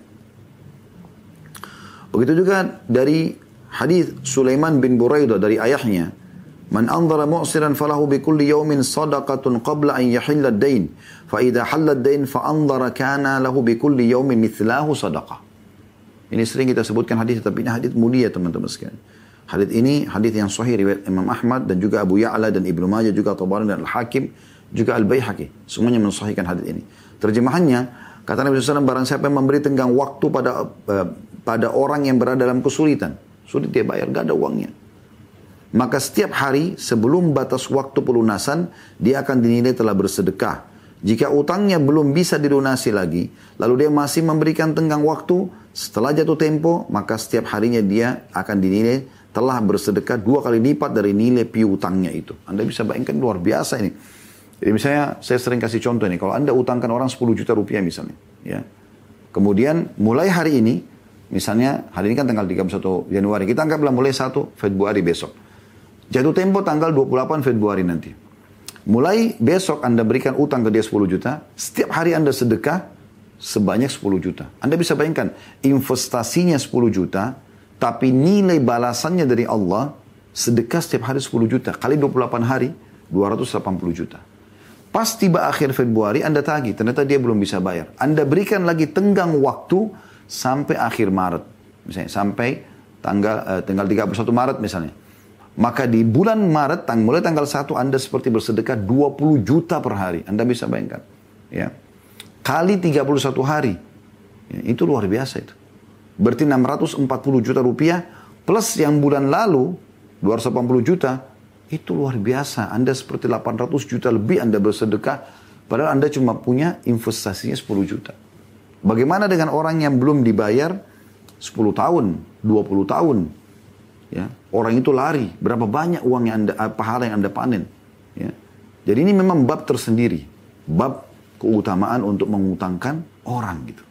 Begitu juga dari hadis Sulaiman bin Buraidah dari ayahnya, "Man anzara mu'siran falahu bi kulli yawmin sadaqatun qabla an yahilla ad-dain, fa idza halla ad-dain fa anzara kana lahu bi kulli yawmin mithlahu sadaqah." Ini sering kita sebutkan hadis tapi ini hadis mulia teman-teman sekalian. Hadis ini hadis yang sahih riwayat Imam Ahmad dan juga Abu Ya'la dan Ibnu Majah juga Tabarani dan Al-Hakim juga Al-Baihaqi. Semuanya mensahihkan hadis ini. Terjemahannya, kata Nabi SAW, barang siapa yang memberi tenggang waktu pada uh, pada orang yang berada dalam kesulitan. Sulit dia bayar, gak ada uangnya. Maka setiap hari sebelum batas waktu pelunasan, dia akan dinilai telah bersedekah. Jika utangnya belum bisa dilunasi lagi, lalu dia masih memberikan tenggang waktu, setelah jatuh tempo, maka setiap harinya dia akan dinilai telah bersedekah dua kali lipat dari nilai piutangnya itu. Anda bisa bayangkan luar biasa ini. Jadi misalnya saya sering kasih contoh nih, kalau Anda utangkan orang 10 juta rupiah misalnya, ya. Kemudian mulai hari ini, misalnya hari ini kan tanggal 31 Januari, kita anggaplah mulai 1 Februari besok. Jatuh tempo tanggal 28 Februari nanti. Mulai besok Anda berikan utang ke dia 10 juta, setiap hari Anda sedekah sebanyak 10 juta. Anda bisa bayangkan, investasinya 10 juta, tapi nilai balasannya dari Allah sedekah setiap hari 10 juta. Kali 28 hari, 280 juta. Pas tiba akhir Februari, Anda tagih. Ternyata dia belum bisa bayar. Anda berikan lagi tenggang waktu sampai akhir Maret. Misalnya sampai tanggal uh, tanggal 31 Maret misalnya. Maka di bulan Maret, tang mulai tanggal 1 Anda seperti bersedekah 20 juta per hari. Anda bisa bayangkan. Ya. Kali 31 hari. Ya, itu luar biasa itu. Berarti 640 juta rupiah plus yang bulan lalu 280 juta itu luar biasa. Anda seperti 800 juta lebih Anda bersedekah. Padahal Anda cuma punya investasinya 10 juta. Bagaimana dengan orang yang belum dibayar 10 tahun, 20 tahun? Ya. Orang itu lari. Berapa banyak uang yang anda, eh, pahala yang anda panen. Ya. Jadi ini memang bab tersendiri. Bab keutamaan untuk mengutangkan orang gitu.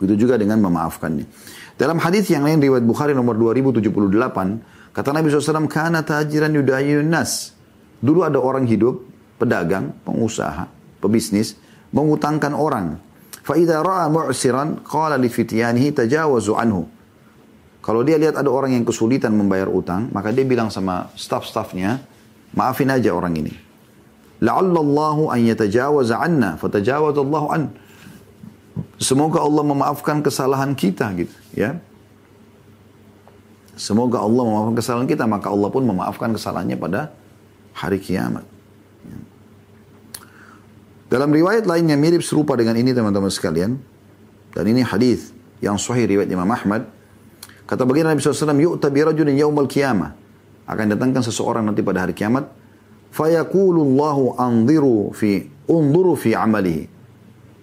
Begitu juga dengan memaafkannya. Dalam hadis yang lain riwayat Bukhari nomor 2078, kata Nabi SAW, "Kana tajiran yudayun nas." Dulu ada orang hidup, pedagang, pengusaha, pebisnis, mengutangkan orang. Fa'idha ra'a mu'siran, qala li fityanihi tajawazu anhu. Kalau dia lihat ada orang yang kesulitan membayar utang, maka dia bilang sama staff-staffnya, maafin aja orang ini. La'allallahu an yatajawaza anna, fatajawazallahu an. Semoga Allah memaafkan kesalahan kita gitu, ya. Semoga Allah memaafkan kesalahan kita, maka Allah pun memaafkan kesalahannya pada hari kiamat. Dalam riwayat lainnya mirip serupa dengan ini teman-teman sekalian. Dan ini hadis yang sahih riwayat Imam Ahmad. Kata baginda Nabi SAW, yu'ta birajulin yawmal qiyamah. Akan datangkan seseorang nanti pada hari kiamat. Fayaqulullahu anziru fi unduru fi amalihi.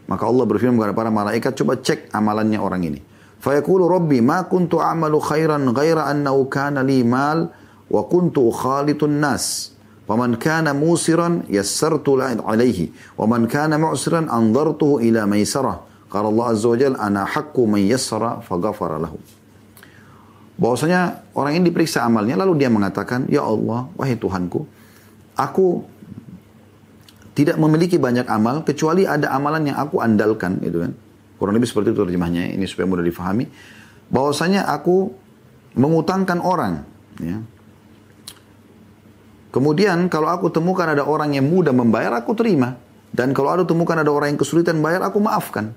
Maka Allah berfirman kepada para malaikat, coba cek amalannya orang ini. Fayaqulu Rabbi, ma kuntu amalu khairan ghaira annahu kana li mal wa kuntu khalitun nas. Waman kana musiran yassartu alaihi. Waman kana mu'siran anzartuhu ila maysarah. Qala Allah Azza wa Jal, ana haqqu man yassara faghafara lahu bahwasanya orang ini diperiksa amalnya lalu dia mengatakan ya Allah wahai Tuhanku aku tidak memiliki banyak amal kecuali ada amalan yang aku andalkan itu kan kurang lebih seperti itu terjemahnya ini supaya mudah difahami bahwasanya aku mengutangkan orang ya Kemudian kalau aku temukan ada orang yang mudah membayar, aku terima. Dan kalau aku temukan ada orang yang kesulitan bayar, aku maafkan.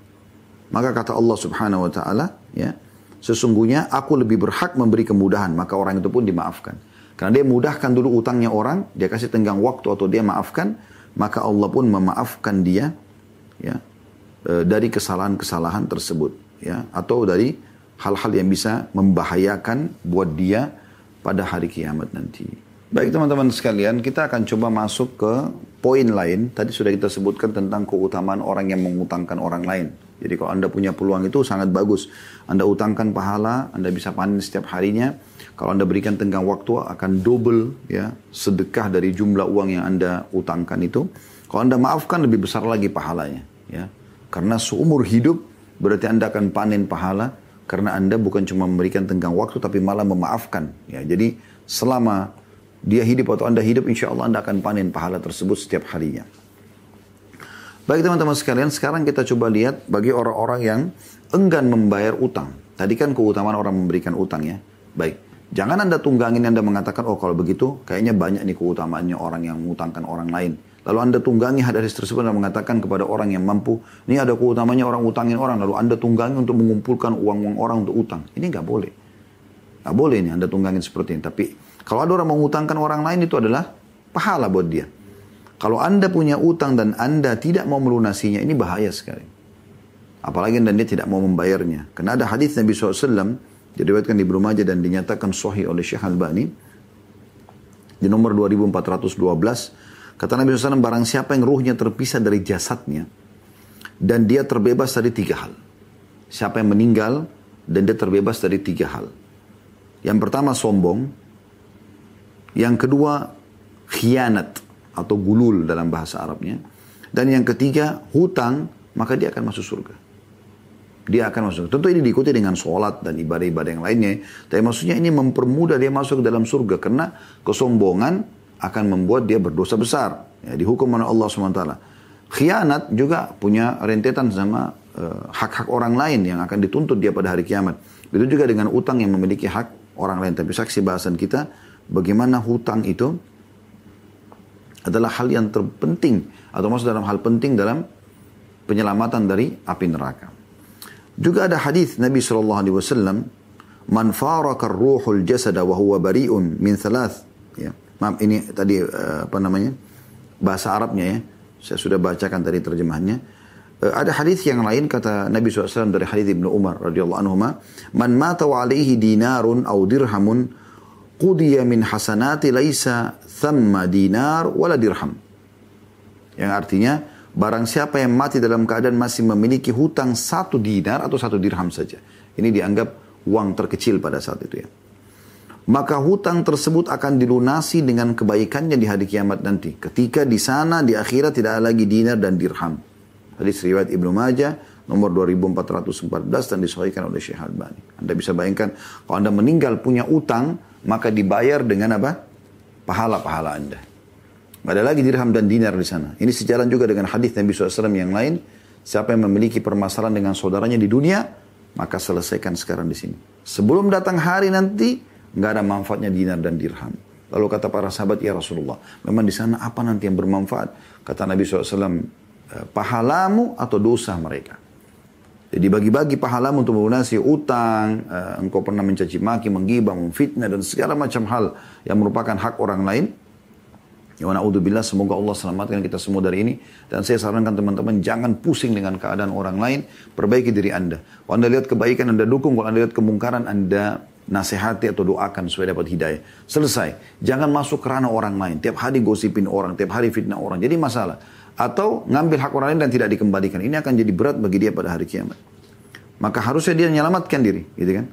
Maka kata Allah subhanahu wa ta'ala, ya, sesungguhnya aku lebih berhak memberi kemudahan, maka orang itu pun dimaafkan. Karena dia mudahkan dulu utangnya orang, dia kasih tenggang waktu atau dia maafkan, maka Allah pun memaafkan dia ya, e, dari kesalahan-kesalahan tersebut. ya Atau dari hal-hal yang bisa membahayakan buat dia pada hari kiamat nanti. Baik teman-teman sekalian, kita akan coba masuk ke poin lain. Tadi sudah kita sebutkan tentang keutamaan orang yang mengutangkan orang lain. Jadi kalau Anda punya peluang itu sangat bagus. Anda utangkan pahala, Anda bisa panen setiap harinya. Kalau Anda berikan tenggang waktu akan double ya sedekah dari jumlah uang yang Anda utangkan itu. Kalau Anda maafkan lebih besar lagi pahalanya ya. Karena seumur hidup berarti Anda akan panen pahala karena Anda bukan cuma memberikan tenggang waktu tapi malah memaafkan ya. Jadi selama dia hidup atau Anda hidup, insya Allah Anda akan panen pahala tersebut setiap harinya. Baik teman-teman sekalian, sekarang kita coba lihat bagi orang-orang yang enggan membayar utang. Tadi kan keutamaan orang memberikan utang ya. Baik, jangan Anda tunggangin Anda mengatakan, oh kalau begitu kayaknya banyak nih keutamaannya orang yang mengutangkan orang lain. Lalu Anda tunggangi hadis tersebut dan mengatakan kepada orang yang mampu, ini ada keutamanya orang utangin orang. Lalu Anda tunggangi untuk mengumpulkan uang-uang orang untuk utang. Ini nggak boleh. Nggak boleh ini Anda tunggangin seperti ini. Tapi kalau ada orang mengutangkan orang lain itu adalah pahala buat dia. Kalau Anda punya utang dan Anda tidak mau melunasinya, ini bahaya sekali. Apalagi dan dia tidak mau membayarnya. Karena ada hadis Nabi SAW, diriwayatkan di Ibnu Majah dan dinyatakan sahih oleh Syekh Al-Bani. Di nomor 2412, kata Nabi SAW, barang siapa yang ruhnya terpisah dari jasadnya, dan dia terbebas dari tiga hal. Siapa yang meninggal, dan dia terbebas dari tiga hal. Yang pertama sombong, yang kedua, khianat atau gulul dalam bahasa Arabnya. Dan yang ketiga, hutang, maka dia akan masuk surga. Dia akan masuk. Tentu ini diikuti dengan sholat dan ibadah-ibadah yang lainnya. Tapi maksudnya ini mempermudah dia masuk ke dalam surga. Karena kesombongan akan membuat dia berdosa besar. Ya, dihukum oleh Allah SWT. Khianat juga punya rentetan sama eh, hak-hak uh, orang lain yang akan dituntut dia pada hari kiamat. Begitu juga dengan utang yang memiliki hak orang lain. Tapi saksi bahasan kita bagaimana hutang itu adalah hal yang terpenting atau masuk dalam hal penting dalam penyelamatan dari api neraka. Juga ada hadis Nabi sallallahu alaihi wasallam, "Man faraka ruhul jasada wa huwa bari'un min thalath." Ya. Maaf ini tadi uh, apa namanya? bahasa Arabnya ya. Saya sudah bacakan tadi terjemahannya. Uh, ada hadis yang lain kata Nabi SAW dari hadis Ibnu Umar radhiyallahu anhu, "Man mata wa alaihi dinarun aw dirhamun qudiya min hasanati laisa thamma dinar wala dirham. Yang artinya barang siapa yang mati dalam keadaan masih memiliki hutang satu dinar atau satu dirham saja. Ini dianggap uang terkecil pada saat itu ya. maka hutang tersebut akan dilunasi dengan kebaikannya di hari kiamat nanti. Ketika di sana di akhirat tidak ada lagi dinar dan dirham. Hadis riwayat Ibnu Majah nomor 2414 dan disahihkan oleh Syekh Albani. Anda bisa bayangkan kalau Anda meninggal punya utang, maka dibayar dengan apa? Pahala-pahala Anda. Tidak ada lagi dirham dan dinar di sana. Ini sejalan juga dengan hadis Nabi SAW yang lain. Siapa yang memiliki permasalahan dengan saudaranya di dunia, maka selesaikan sekarang di sini. Sebelum datang hari nanti, nggak ada manfaatnya dinar dan dirham. Lalu kata para sahabat, ya Rasulullah, memang di sana apa nanti yang bermanfaat? Kata Nabi SAW, eh, pahalamu atau dosa mereka. Jadi bagi-bagi pahalamu untuk melunasi utang, uh, engkau pernah mencaci maki, menggibah, memfitnah dan segala macam hal yang merupakan hak orang lain. Ya na'udzubillah semoga Allah selamatkan kita semua dari ini. Dan saya sarankan teman-teman jangan pusing dengan keadaan orang lain. Perbaiki diri anda. Kalau anda lihat kebaikan anda dukung. Kalau anda lihat kemungkaran anda nasihati atau doakan supaya dapat hidayah. Selesai. Jangan masuk kerana orang lain. Tiap hari gosipin orang. Tiap hari fitnah orang. Jadi masalah atau ngambil hak orang lain dan tidak dikembalikan. Ini akan jadi berat bagi dia pada hari kiamat. Maka harusnya dia menyelamatkan diri, gitu kan?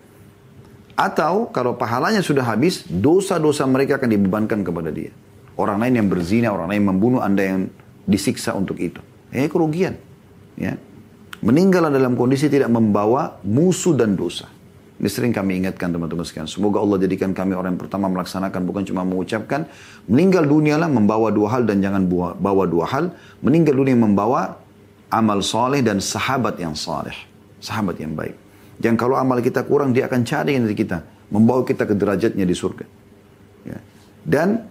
Atau kalau pahalanya sudah habis, dosa-dosa mereka akan dibebankan kepada dia. Orang lain yang berzina, orang lain yang membunuh, Anda yang disiksa untuk itu. Eh kerugian. Ya. Meninggal dalam kondisi tidak membawa musuh dan dosa. Ini sering kami ingatkan teman-teman sekalian. Semoga Allah jadikan kami orang yang pertama melaksanakan bukan cuma mengucapkan. Meninggal dunia lah membawa dua hal dan jangan bawa dua hal. Meninggal dunia membawa amal soleh dan sahabat yang soleh. Sahabat yang baik. Yang kalau amal kita kurang dia akan cari dari kita. Membawa kita ke derajatnya di surga. Ya. Dan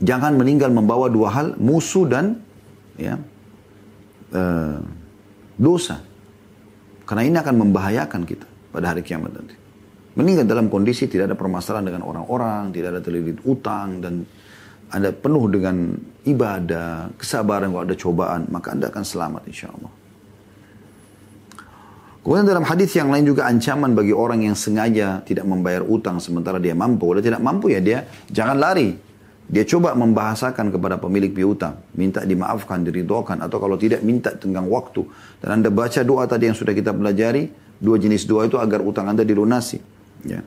jangan meninggal membawa dua hal. Musuh dan ya, uh, dosa. Karena ini akan membahayakan kita pada hari kiamat nanti. Meninggal dalam kondisi tidak ada permasalahan dengan orang-orang, tidak ada terlilit utang, dan Anda penuh dengan ibadah, kesabaran kalau ada cobaan, maka Anda akan selamat insya Allah. Kemudian dalam hadis yang lain juga ancaman bagi orang yang sengaja tidak membayar utang sementara dia mampu. Kalau tidak mampu ya dia jangan lari. Dia coba membahasakan kepada pemilik piutang. Minta dimaafkan, diridhokan. Atau kalau tidak minta tenggang waktu. Dan anda baca doa tadi yang sudah kita pelajari. Dua jenis doa itu agar utang Anda dilunasi. Ya.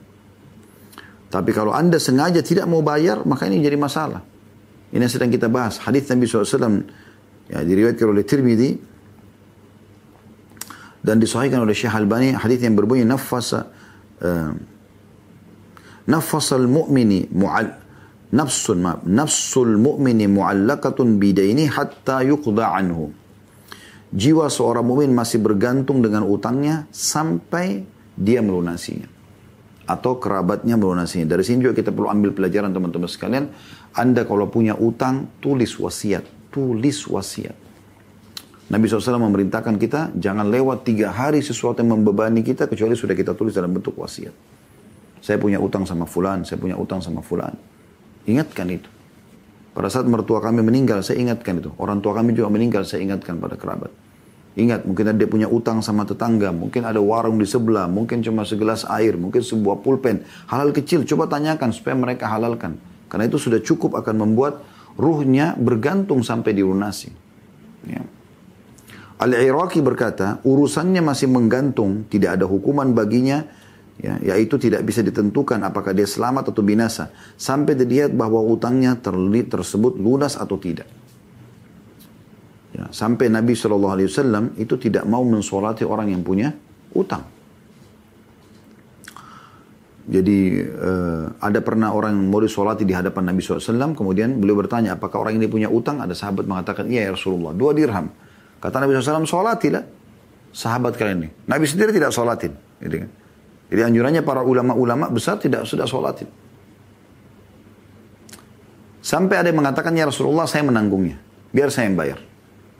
Tapi kalau Anda sengaja tidak mau bayar, maka ini jadi masalah. Ini yang sedang kita bahas. Hadis Nabi SAW ya, diriwayatkan oleh Tirmidzi dan disahihkan oleh Syekh Albani hadis yang berbunyi nafasa uh, nafasal mu'mini mu'al nafsul ma nafsul mu'mini mu'allaqatun bidaini hatta yuqda anhu jiwa seorang mukmin masih bergantung dengan utangnya sampai dia melunasinya atau kerabatnya melunasinya. Dari sini juga kita perlu ambil pelajaran teman-teman sekalian. Anda kalau punya utang, tulis wasiat. Tulis wasiat. Nabi SAW memerintahkan kita, jangan lewat tiga hari sesuatu yang membebani kita, kecuali sudah kita tulis dalam bentuk wasiat. Saya punya utang sama fulan, saya punya utang sama fulan. Ingatkan itu. Pada saat mertua kami meninggal, saya ingatkan itu. Orang tua kami juga meninggal, saya ingatkan pada kerabat. Ingat, mungkin dia punya utang sama tetangga, mungkin ada warung di sebelah, mungkin cuma segelas air, mungkin sebuah pulpen. Hal-hal kecil, coba tanyakan supaya mereka halalkan. Karena itu sudah cukup akan membuat ruhnya bergantung sampai dilunasi. Ya. Al-Iraqi berkata, urusannya masih menggantung, tidak ada hukuman baginya, ya, yaitu tidak bisa ditentukan apakah dia selamat atau binasa, sampai dilihat bahwa utangnya terlihat tersebut lunas atau tidak. Ya, sampai Nabi SAW itu tidak mau mensolati orang yang punya utang. Jadi uh, ada pernah orang mau disolati di hadapan Nabi SAW, kemudian beliau bertanya, apakah orang ini punya utang? Ada sahabat mengatakan, iya ya Rasulullah, dua dirham. Kata Nabi SAW, solatilah sahabat kalian ini. Nabi sendiri tidak solatin. Gitu kan. Jadi anjurannya para ulama-ulama besar tidak sudah solatin. Sampai ada yang mengatakan, ya Rasulullah saya menanggungnya. Biar saya yang bayar.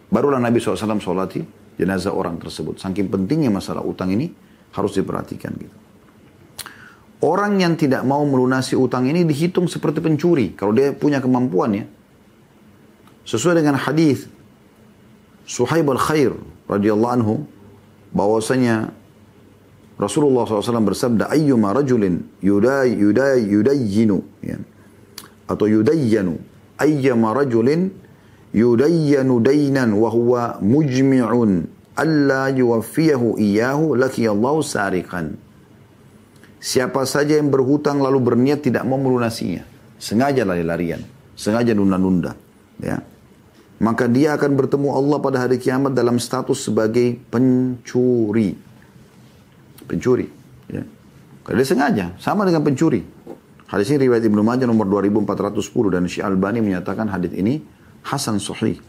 Barulah Nabi SAW sholati jenazah orang tersebut. Saking pentingnya masalah utang ini harus diperhatikan gitu. Orang yang tidak mau melunasi utang ini dihitung seperti pencuri. Kalau dia punya kemampuan ya. Sesuai dengan hadis Suhaib al-Khair radhiyallahu anhu bahwasanya Rasulullah SAW bersabda ayyuma rajulin yuday yuday yudayyinu ya, atau yudayyanu ayyuma rajulin yudayyanu daynan wa huwa mujmi'un alla yuwaffiyahu iyahu lakiyallahu sariqan. siapa saja yang berhutang lalu berniat tidak mau melunasinya, sengaja lari-larian, sengaja nunda-nunda, ya. Maka dia akan bertemu Allah pada hari kiamat dalam status sebagai pencuri. Pencuri, ya. Karena dia sengaja, sama dengan pencuri. Hadis ini riwayat Ibnu Majah nomor 2410 dan Syekh Albani menyatakan hadis ini hasan sahih.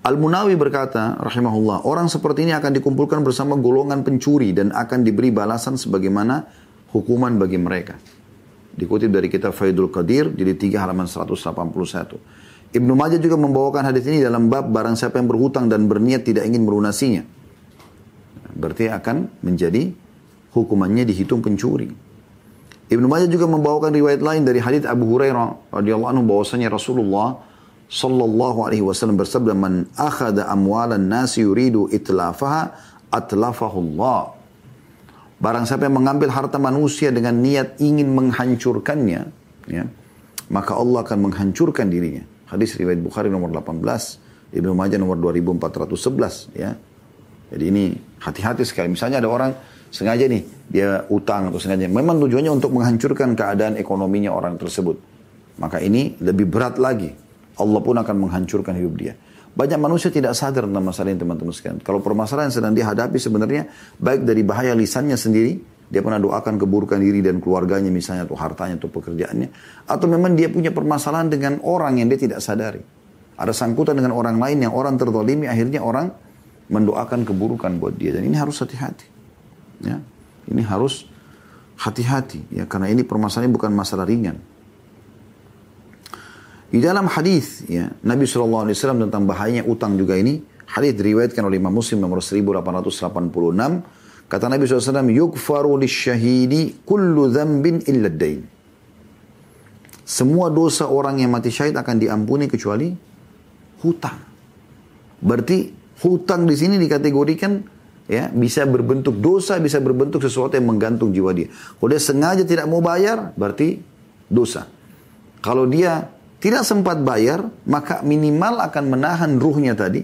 Al-Munawi berkata, rahimahullah, orang seperti ini akan dikumpulkan bersama golongan pencuri dan akan diberi balasan sebagaimana hukuman bagi mereka. Dikutip dari kitab Faidul Qadir, jadi 3 halaman 181. Ibnu Majah juga membawakan hadis ini dalam bab barang siapa yang berhutang dan berniat tidak ingin melunasinya. Berarti akan menjadi hukumannya dihitung pencuri. Ibnu Majah juga membawakan riwayat lain dari hadis Abu Hurairah radhiyallahu anhu bahwasanya Rasulullah sallallahu alaihi wasallam bersabda man akhada amwalan nasi yuridu itlafaha atlafahullah. Barang siapa yang mengambil harta manusia dengan niat ingin menghancurkannya ya maka Allah akan menghancurkan dirinya. Hadis riwayat Bukhari nomor 18 Ibnu Majah nomor 2411 ya jadi ini hati-hati sekali misalnya ada orang sengaja nih dia utang atau sengaja memang tujuannya untuk menghancurkan keadaan ekonominya orang tersebut maka ini lebih berat lagi Allah pun akan menghancurkan hidup dia. Banyak manusia tidak sadar tentang masalah ini teman-teman sekalian. Kalau permasalahan yang sedang dihadapi sebenarnya baik dari bahaya lisannya sendiri, dia pernah doakan keburukan diri dan keluarganya misalnya atau hartanya atau pekerjaannya. Atau memang dia punya permasalahan dengan orang yang dia tidak sadari. Ada sangkutan dengan orang lain yang orang tertolimi akhirnya orang mendoakan keburukan buat dia. Dan ini harus hati-hati. Ya, ini harus hati-hati ya karena ini permasalahan bukan masalah ringan. Di dalam hadis ya Nabi SAW tentang bahayanya utang juga ini hadis diriwayatkan oleh Imam Muslim nomor 1886 kata Nabi SAW yukfaru syahidi kullu dzambin illa dain semua dosa orang yang mati syahid akan diampuni kecuali hutang berarti hutang di sini dikategorikan ya bisa berbentuk dosa bisa berbentuk sesuatu yang menggantung jiwa dia kalau dia sengaja tidak mau bayar berarti dosa kalau dia tidak sempat bayar, maka minimal akan menahan ruhnya tadi.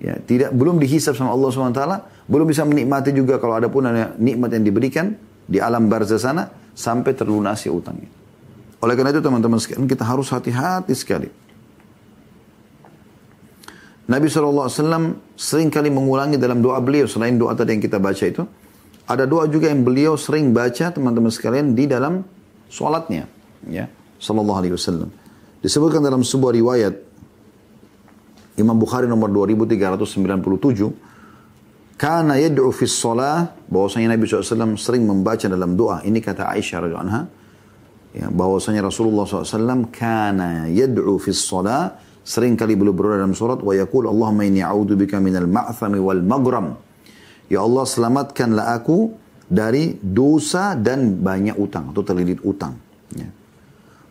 Ya, tidak belum dihisap sama Allah SWT, belum bisa menikmati juga kalau ada pun ada nikmat yang diberikan di alam barzah sana sampai terlunasi utangnya. Oleh karena itu teman-teman sekalian kita harus hati-hati sekali. Nabi SAW sering kali mengulangi dalam doa beliau selain doa tadi yang kita baca itu. Ada doa juga yang beliau sering baca teman-teman sekalian di dalam sholatnya. Ya, Sallallahu Alaihi Wasallam. Disebutkan dalam sebuah riwayat Imam Bukhari nomor 2397 karena yad'u fi shalah bahwasanya Nabi SAW sering membaca dalam doa ini kata Aisyah anha ya, bahwasanya Rasulullah SAW kana yad'u fi shalah sering kali beliau berdoa dalam surat wa yaqul Allahumma inni a'udzubika minal ma'thami wal maghram ya Allah selamatkanlah aku dari dosa dan banyak utang atau terlilit utang ya.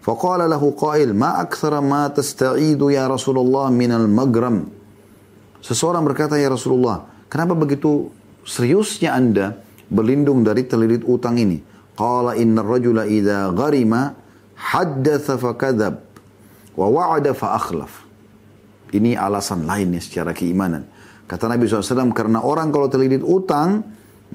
فقال له قائل ما أكثر ما تستعيد يا رسول الله من المغرم Seseorang berkata, Ya Rasulullah, kenapa begitu seriusnya anda berlindung dari terlilit utang ini? Qala inna rajula idha gharima haddatha fakadab wa wa'ada fa akhlaf. Ini alasan lainnya secara keimanan. Kata Nabi SAW, karena orang kalau terlilit utang,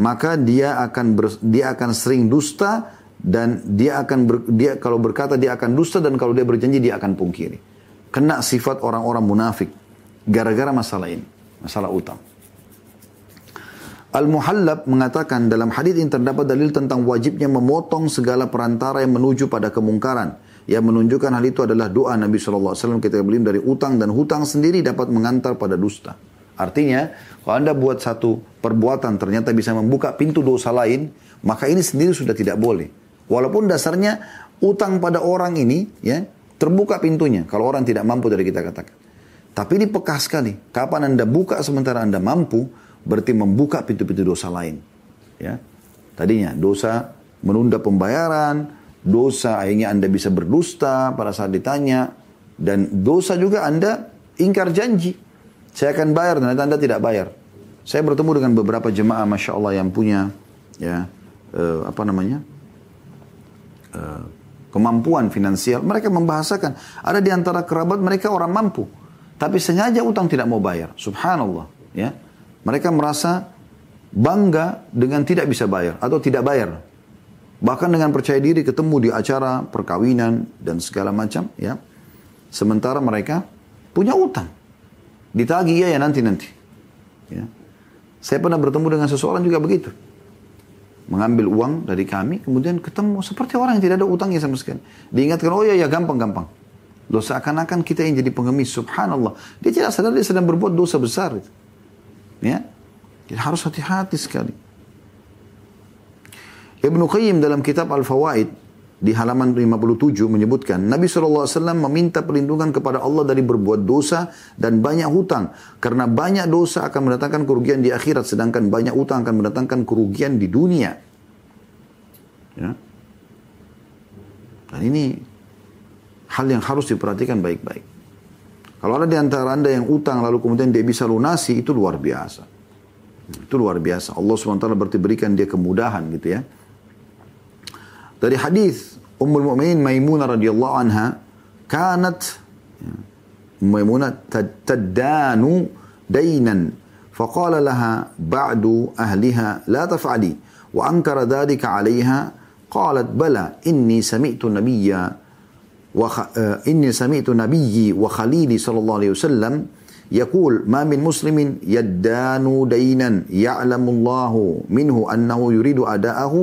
maka dia akan ber, dia akan sering dusta dan dia akan ber, dia kalau berkata dia akan dusta dan kalau dia berjanji dia akan pungkiri. Kena sifat orang-orang munafik gara-gara masalah ini, masalah utang. Al-Muhallab mengatakan dalam hadis ini terdapat dalil tentang wajibnya memotong segala perantara yang menuju pada kemungkaran. Yang menunjukkan hal itu adalah doa Nabi SAW ketika beliau dari utang dan hutang sendiri dapat mengantar pada dusta. Artinya, kalau Anda buat satu perbuatan ternyata bisa membuka pintu dosa lain, maka ini sendiri sudah tidak boleh. Walaupun dasarnya utang pada orang ini ya terbuka pintunya kalau orang tidak mampu dari kita katakan. Tapi ini peka sekali. Kapan Anda buka sementara Anda mampu, berarti membuka pintu-pintu dosa lain. Ya. Tadinya dosa menunda pembayaran, dosa akhirnya Anda bisa berdusta pada saat ditanya, dan dosa juga Anda ingkar janji. Saya akan bayar, dan Anda tidak bayar. Saya bertemu dengan beberapa jemaah, Masya Allah, yang punya, ya, eh, apa namanya, Eh, kemampuan finansial, mereka membahasakan. Ada di antara kerabat mereka orang mampu, tapi sengaja utang tidak mau bayar. Subhanallah, ya. Mereka merasa bangga dengan tidak bisa bayar atau tidak bayar. Bahkan dengan percaya diri ketemu di acara perkawinan dan segala macam, ya. Sementara mereka punya utang. Ditagi ya ya nanti-nanti. Ya. Saya pernah bertemu dengan seseorang juga begitu. Mengambil uang dari kami, kemudian ketemu seperti orang yang tidak ada utangnya sama sekali. Diingatkan, oh ya ya gampang-gampang. Loh seakan-akan kita yang jadi pengemis, subhanallah. Dia tidak sadar dia sedang berbuat dosa besar. Ya, jadi harus hati-hati sekali. Ibnu Qayyim dalam kitab Al-Fawaid di halaman 57 menyebutkan Nabi SAW meminta perlindungan kepada Allah dari berbuat dosa dan banyak hutang. Karena banyak dosa akan mendatangkan kerugian di akhirat sedangkan banyak hutang akan mendatangkan kerugian di dunia. Ya. dan ini hal yang harus diperhatikan baik-baik. Kalau ada di antara anda yang utang lalu kemudian dia bisa lunasi itu luar biasa. Itu luar biasa. Allah SWT berarti berikan dia kemudahan gitu ya dari hadis Ummul Mukminin Maimunah radhiyallahu anha kanat Maimunah tadanu dainan. فقال لها بعد أهلها لا تفعلي وأنكر ذلك عليها قالت بلى إني سمعت النبي وخ... إني سمعت نبيي وخليلي صلى الله عليه وسلم يقول ما من مسلم يدان دينا يعلم الله منه أنه يريد أداءه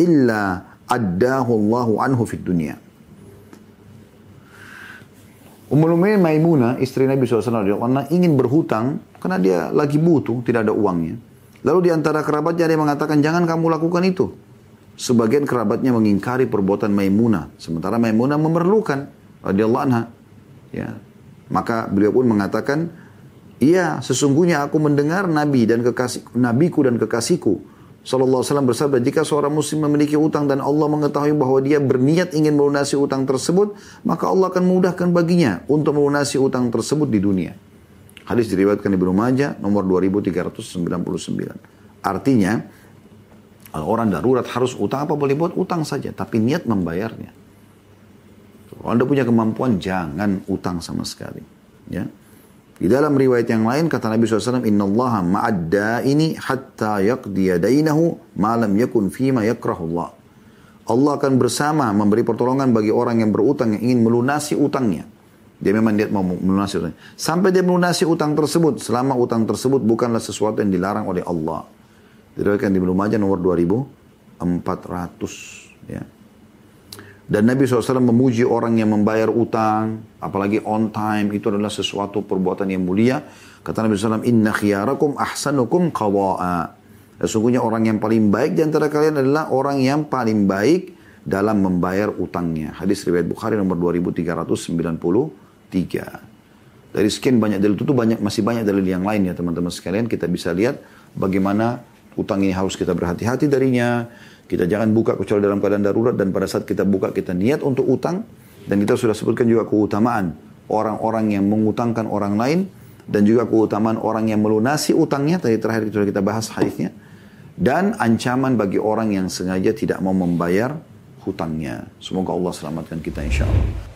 إلا addahu Allahu anhu fid dunia. Ummul Mukminin Maimunah, istri Nabi SAW ingin berhutang karena dia lagi butuh, tidak ada uangnya. Lalu di antara kerabatnya yang mengatakan, jangan kamu lakukan itu. Sebagian kerabatnya mengingkari perbuatan Maimunah. Sementara Maimunah memerlukan, radhiyallahu anha. Ya. Maka beliau pun mengatakan, iya sesungguhnya aku mendengar Nabi dan kekasih, Nabiku dan kekasihku Sallallahu Alaihi Wasallam bersabda, jika seorang muslim memiliki utang dan Allah mengetahui bahwa dia berniat ingin melunasi utang tersebut, maka Allah akan memudahkan baginya untuk melunasi utang tersebut di dunia. Hadis diriwayatkan Ibnu Majah nomor 2399. Artinya, orang darurat harus utang apa boleh buat utang saja, tapi niat membayarnya. Kalau Anda punya kemampuan, jangan utang sama sekali. Ya. Di dalam riwayat yang lain kata Nabi SAW, Inna Allah ma'adda ini hatta yaqdiya dainahu malam yakun fima yakrahullah. Allah akan bersama memberi pertolongan bagi orang yang berutang yang ingin melunasi utangnya. Dia memang dia mau melunasi utangnya. Sampai dia melunasi utang tersebut, selama utang tersebut bukanlah sesuatu yang dilarang oleh Allah. Diriwayatkan di Ibnu Majah nomor 2400. Ya. Dan Nabi SAW memuji orang yang membayar utang, apalagi on time, itu adalah sesuatu perbuatan yang mulia. Kata Nabi SAW, Inna khiyarakum ahsanukum qawa'a. Sesungguhnya orang yang paling baik di antara kalian adalah orang yang paling baik dalam membayar utangnya. Hadis riwayat Bukhari nomor 2393. Dari sekian banyak dalil itu banyak masih banyak dalil yang lain ya teman-teman sekalian. Kita bisa lihat bagaimana utang ini harus kita berhati-hati darinya kita jangan buka kecuali dalam keadaan darurat dan pada saat kita buka kita niat untuk utang dan kita sudah sebutkan juga keutamaan orang-orang yang mengutangkan orang lain dan juga keutamaan orang yang melunasi utangnya tadi terakhir sudah kita bahas hadisnya dan ancaman bagi orang yang sengaja tidak mau membayar hutangnya. Semoga Allah selamatkan kita insya Allah.